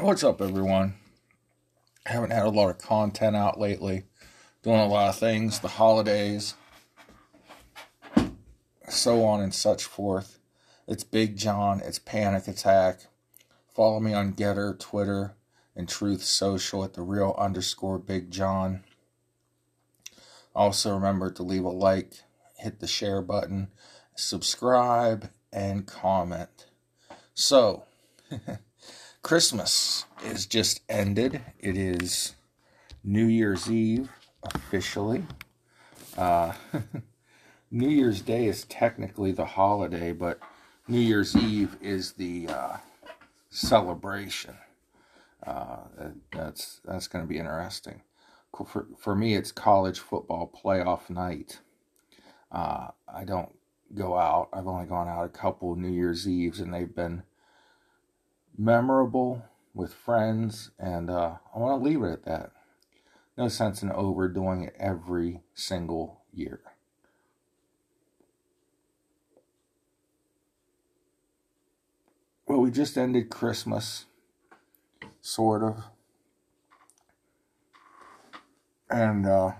What's up, everyone? I haven't had a lot of content out lately. Doing a lot of things, the holidays, so on and such forth. It's Big John, it's Panic Attack. Follow me on GETTR, Twitter, and Truth Social at the real underscore Big John. Also, remember to leave a like, hit the share button, subscribe, and comment. So, Christmas is just ended. It is New Year's Eve officially. Uh, New Year's Day is technically the holiday, but New Year's Eve is the uh, celebration. Uh, that's that's going to be interesting. For, for me, it's college football playoff night. Uh, I don't go out. I've only gone out a couple New Year's Eves, and they've been memorable with friends, and uh, I want to leave it at that. No sense in overdoing it every single year. Well, we just ended Christmas, sort of. And, uh,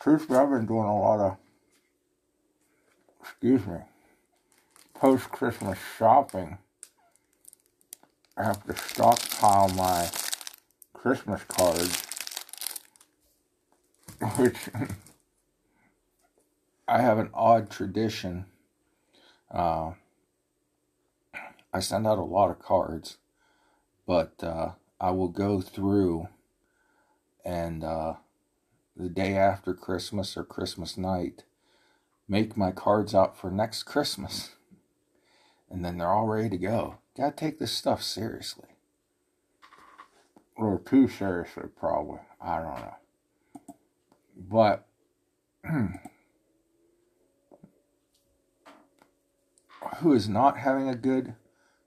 truthfully, I've been doing a lot of, excuse me, post Christmas shopping I have to stockpile my Christmas cards, which I have an odd tradition. Uh, I send out a lot of cards, but uh, I will go through and uh, the day after Christmas or Christmas night, make my cards out for next Christmas. And then they're all ready to go. Gotta take this stuff seriously. Or too seriously, probably. I don't know. But, who is not having a good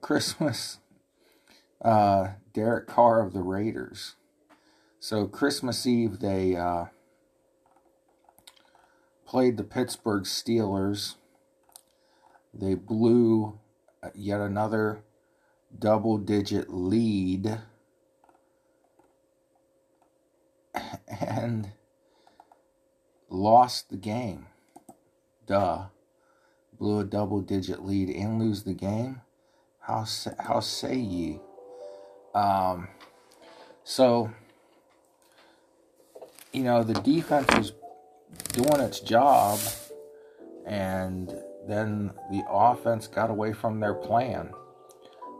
Christmas? Uh, Derek Carr of the Raiders. So, Christmas Eve, they uh, played the Pittsburgh Steelers. They blew yet another double digit lead and lost the game. Duh. Blew a double digit lead and lose the game. How say, how say ye? Um, so, you know, the defense was doing its job, and then the offense got away from their plan.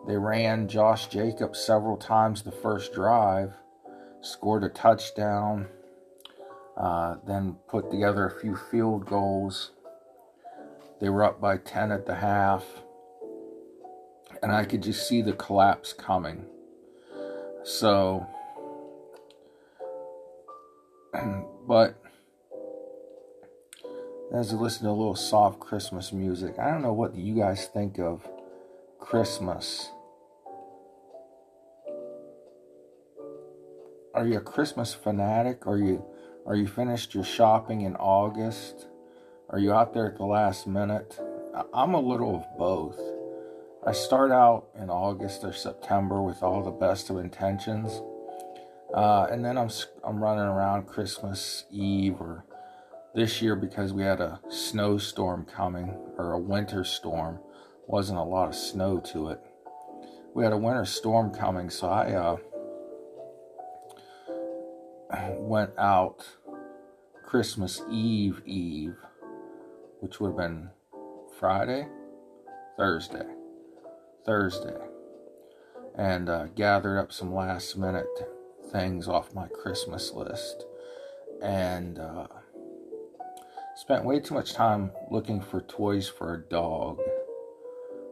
They ran Josh Jacobs several times the first drive, scored a touchdown, uh, then put together a few field goals. They were up by 10 at the half, and I could just see the collapse coming. So, but as I listen to a little soft Christmas music, I don't know what you guys think of Christmas. Are you a Christmas fanatic? Are you are you finished your shopping in August? Are you out there at the last minute? I'm a little of both. I start out in August or September with all the best of intentions, uh, and then I'm I'm running around Christmas Eve or this year because we had a snowstorm coming or a winter storm. Wasn't a lot of snow to it. We had a winter storm coming, so I uh, went out Christmas Eve Eve, which would have been Friday, Thursday, Thursday, and uh, gathered up some last minute things off my Christmas list, and uh, spent way too much time looking for toys for a dog.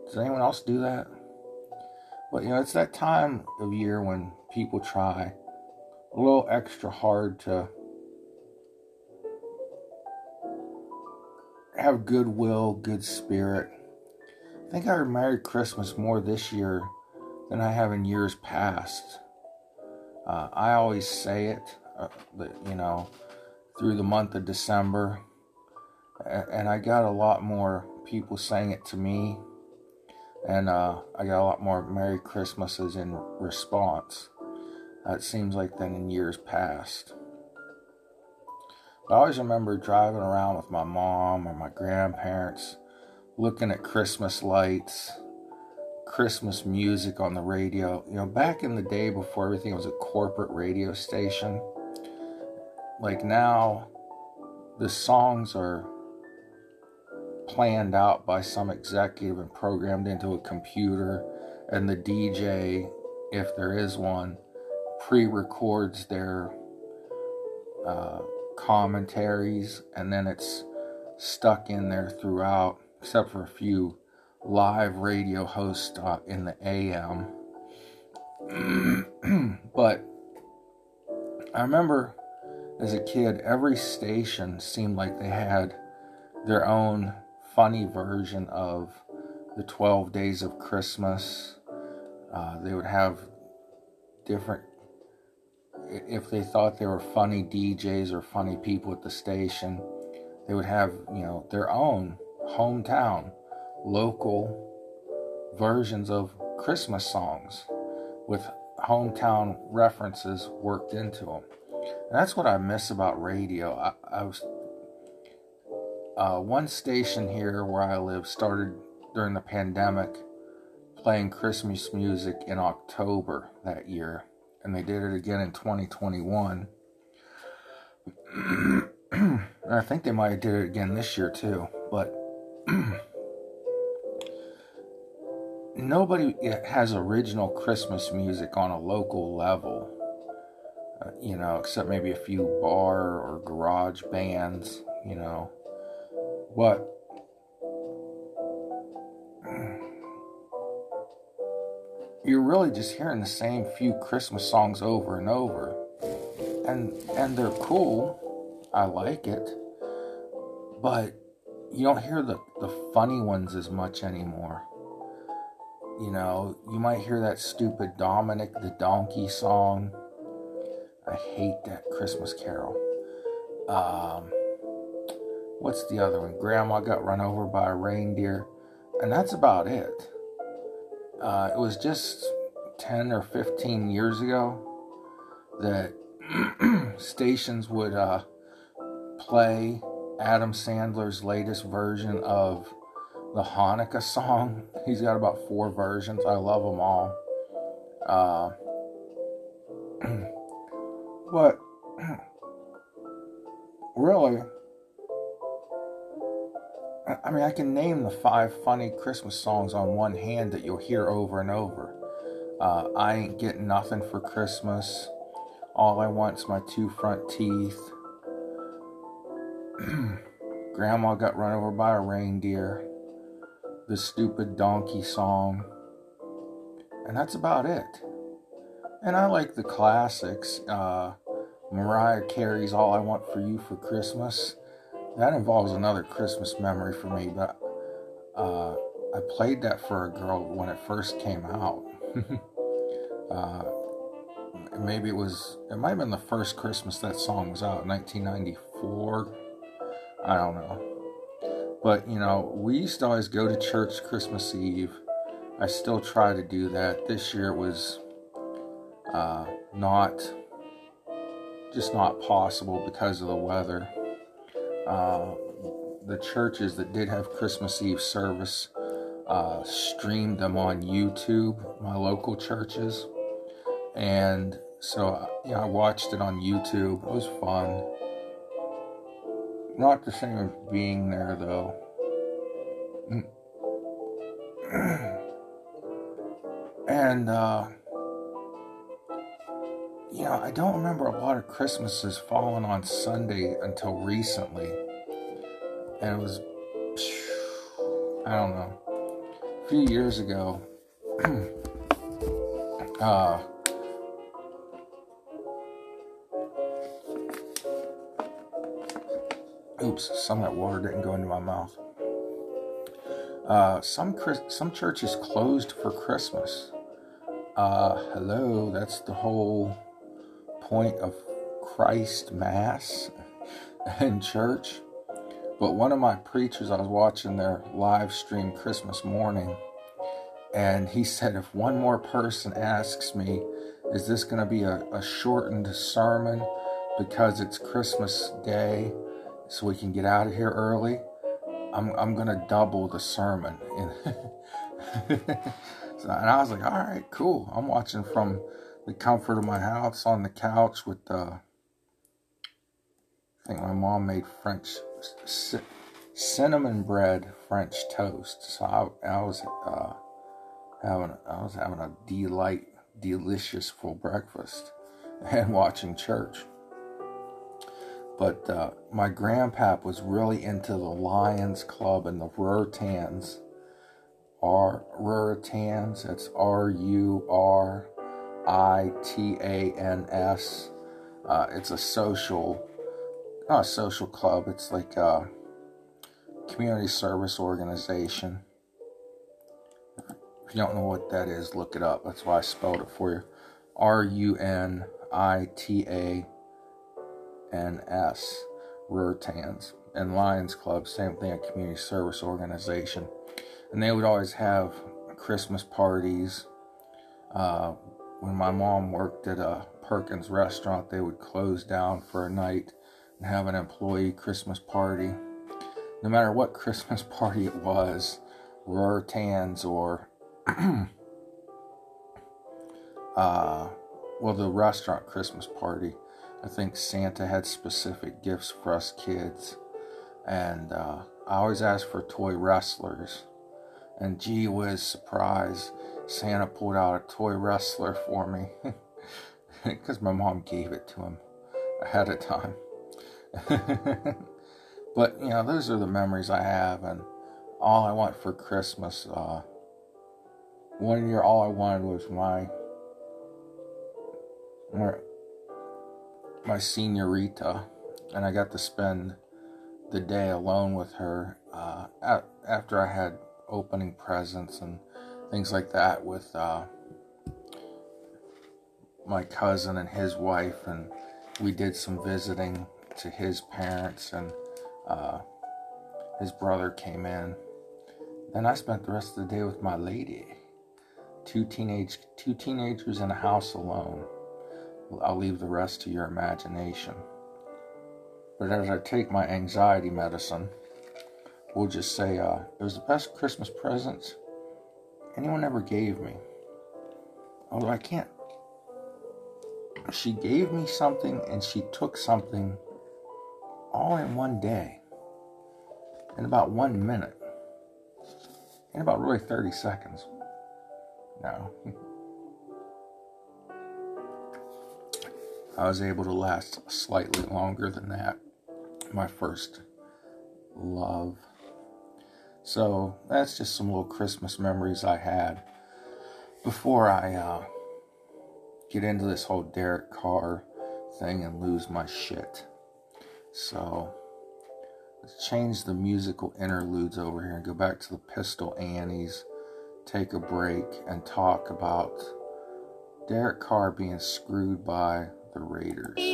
Does anyone else do that? But you know, it's that time of year when people try a little extra hard to have goodwill, good spirit. I think I Merry Christmas more this year than I have in years past. Uh, I always say it, uh, you know, through the month of December. And I got a lot more people saying it to me, and uh, I got a lot more Merry Christmases in response. Uh, it seems like than in years past. But I always remember driving around with my mom or my grandparents, looking at Christmas lights, Christmas music on the radio. You know, back in the day before everything was a corporate radio station, like now, the songs are planned out by some executive and programmed into a computer, and the DJ, if there is one, pre records their uh, commentaries and then it's stuck in there throughout, except for a few live radio hosts uh, in the AM. but I remember as a kid, every station seemed like they had their own funny version of the 12 days of Christmas. Uh, they would have different, if they thought they were funny DJs or funny people at the station, they would have, you know, their own hometown, local versions of Christmas songs with hometown references worked into them. And that's what I miss about radio. I, I was uh, one station here where I live started during the pandemic playing Christmas music in October that year, and they did it again in 2021. and I think they might have did it again this year too, but nobody has original Christmas music on a local level, uh, you know, except maybe a few bar or garage bands, you know. What? You're really just hearing the same few Christmas songs over and over. And and they're cool. I like it. But you don't hear the, the funny ones as much anymore. You know, you might hear that stupid Dominic the Donkey song. I hate that Christmas carol. Um, what's the other one? Grandma got run over by a reindeer, and that's about it. Uh, it was just 10 or 15 years ago that stations would uh, play Adam Sandler's latest version of the Hanukkah song. He's got about four versions. I love them all. Uh, but really, I mean, I can name the five funny Christmas songs on one hand that you'll hear over and over. Uh, I ain't getting nothing for Christmas. All I want's my two front teeth. Grandma got run over by a reindeer. The stupid donkey song. And that's about it. And I like the classics. Uh, Mariah Carey's All I Want for You for Christmas that involves another Christmas memory for me, but uh, I played that for a girl when it first came out. uh, maybe it was, it might have been the first Christmas that song was out, 1994. I don't know. But, you know, we used to always go to church Christmas Eve. I still try to do that. This year it was uh, not, just not possible because of the weather. Uh, the churches that did have Christmas Eve service uh, streamed them on YouTube, my local churches. And so, uh, yeah, I watched it on YouTube. It was fun. Not the same as being there, though. And, uh, you know, I don't remember a lot of Christmases falling on Sunday until recently. And it was, I don't know, a few years ago. uh, oops, some of that water didn't go into my mouth. Uh, some some churches closed for Christmas. Uh, hello, that's the whole point of Christ Mass in church. But one of my preachers, I was watching their live stream Christmas morning, and he said, if one more person asks me, is this going to be a, a shortened sermon because it's Christmas Day so we can get out of here early? I'm, I'm going to double the sermon. so, and I was like, all right, cool. I'm watching from the comfort of my house on the couch with the. I think my mom made French cinnamon bread French toast. So I, I was uh, having I was having a delight, delicious full breakfast and watching church. But uh, my grandpap was really into the Lions Club and the Ruritans. R Ruritans. That's R U R I T A N S. Uh, it's a social, not a social club. It's like a community service organization. If you don't know what that is, look it up. That's why I spelled it for you. R U N I T A N S. Ruritans. And Lions Club, same thing, a community service organization. And they would always have Christmas parties. Uh, when my mom worked at a Perkins restaurant, they would close down for a night and have an employee Christmas party. No matter what Christmas party it was, Ruritans or uh, well, the restaurant Christmas party. I think Santa had specific gifts for us kids, and uh, I always asked for toy wrestlers. And gee whiz, surprise! Santa pulled out a toy wrestler for me because my mom gave it to him ahead of time. but you know, those are the memories I have, and all I want for Christmas. Uh, one year, all I wanted was my my, my senorita, and I got to spend the day alone with her uh, after I had opening presents and things like that with uh, my cousin and his wife, and we did some visiting to his parents, and uh, his brother came in. Then I spent the rest of the day with my lady. Two teenage, two teenagers in a house alone. I'll leave the rest to your imagination. But as I take my anxiety medicine, we'll just say uh, it was the best Christmas presents anyone ever gave me. Although I can't. She gave me something and she took something all in one day, in about one minute, in about really 30 seconds. No. I was able to last slightly longer than that. My first love. So that's just some little Christmas memories I had before I uh, get into this whole Derek Carr thing and lose my shit. So let's change the musical interludes over here and go back to the Pistol Annies, take a break, and talk about Derek Carr being screwed by the Raiders.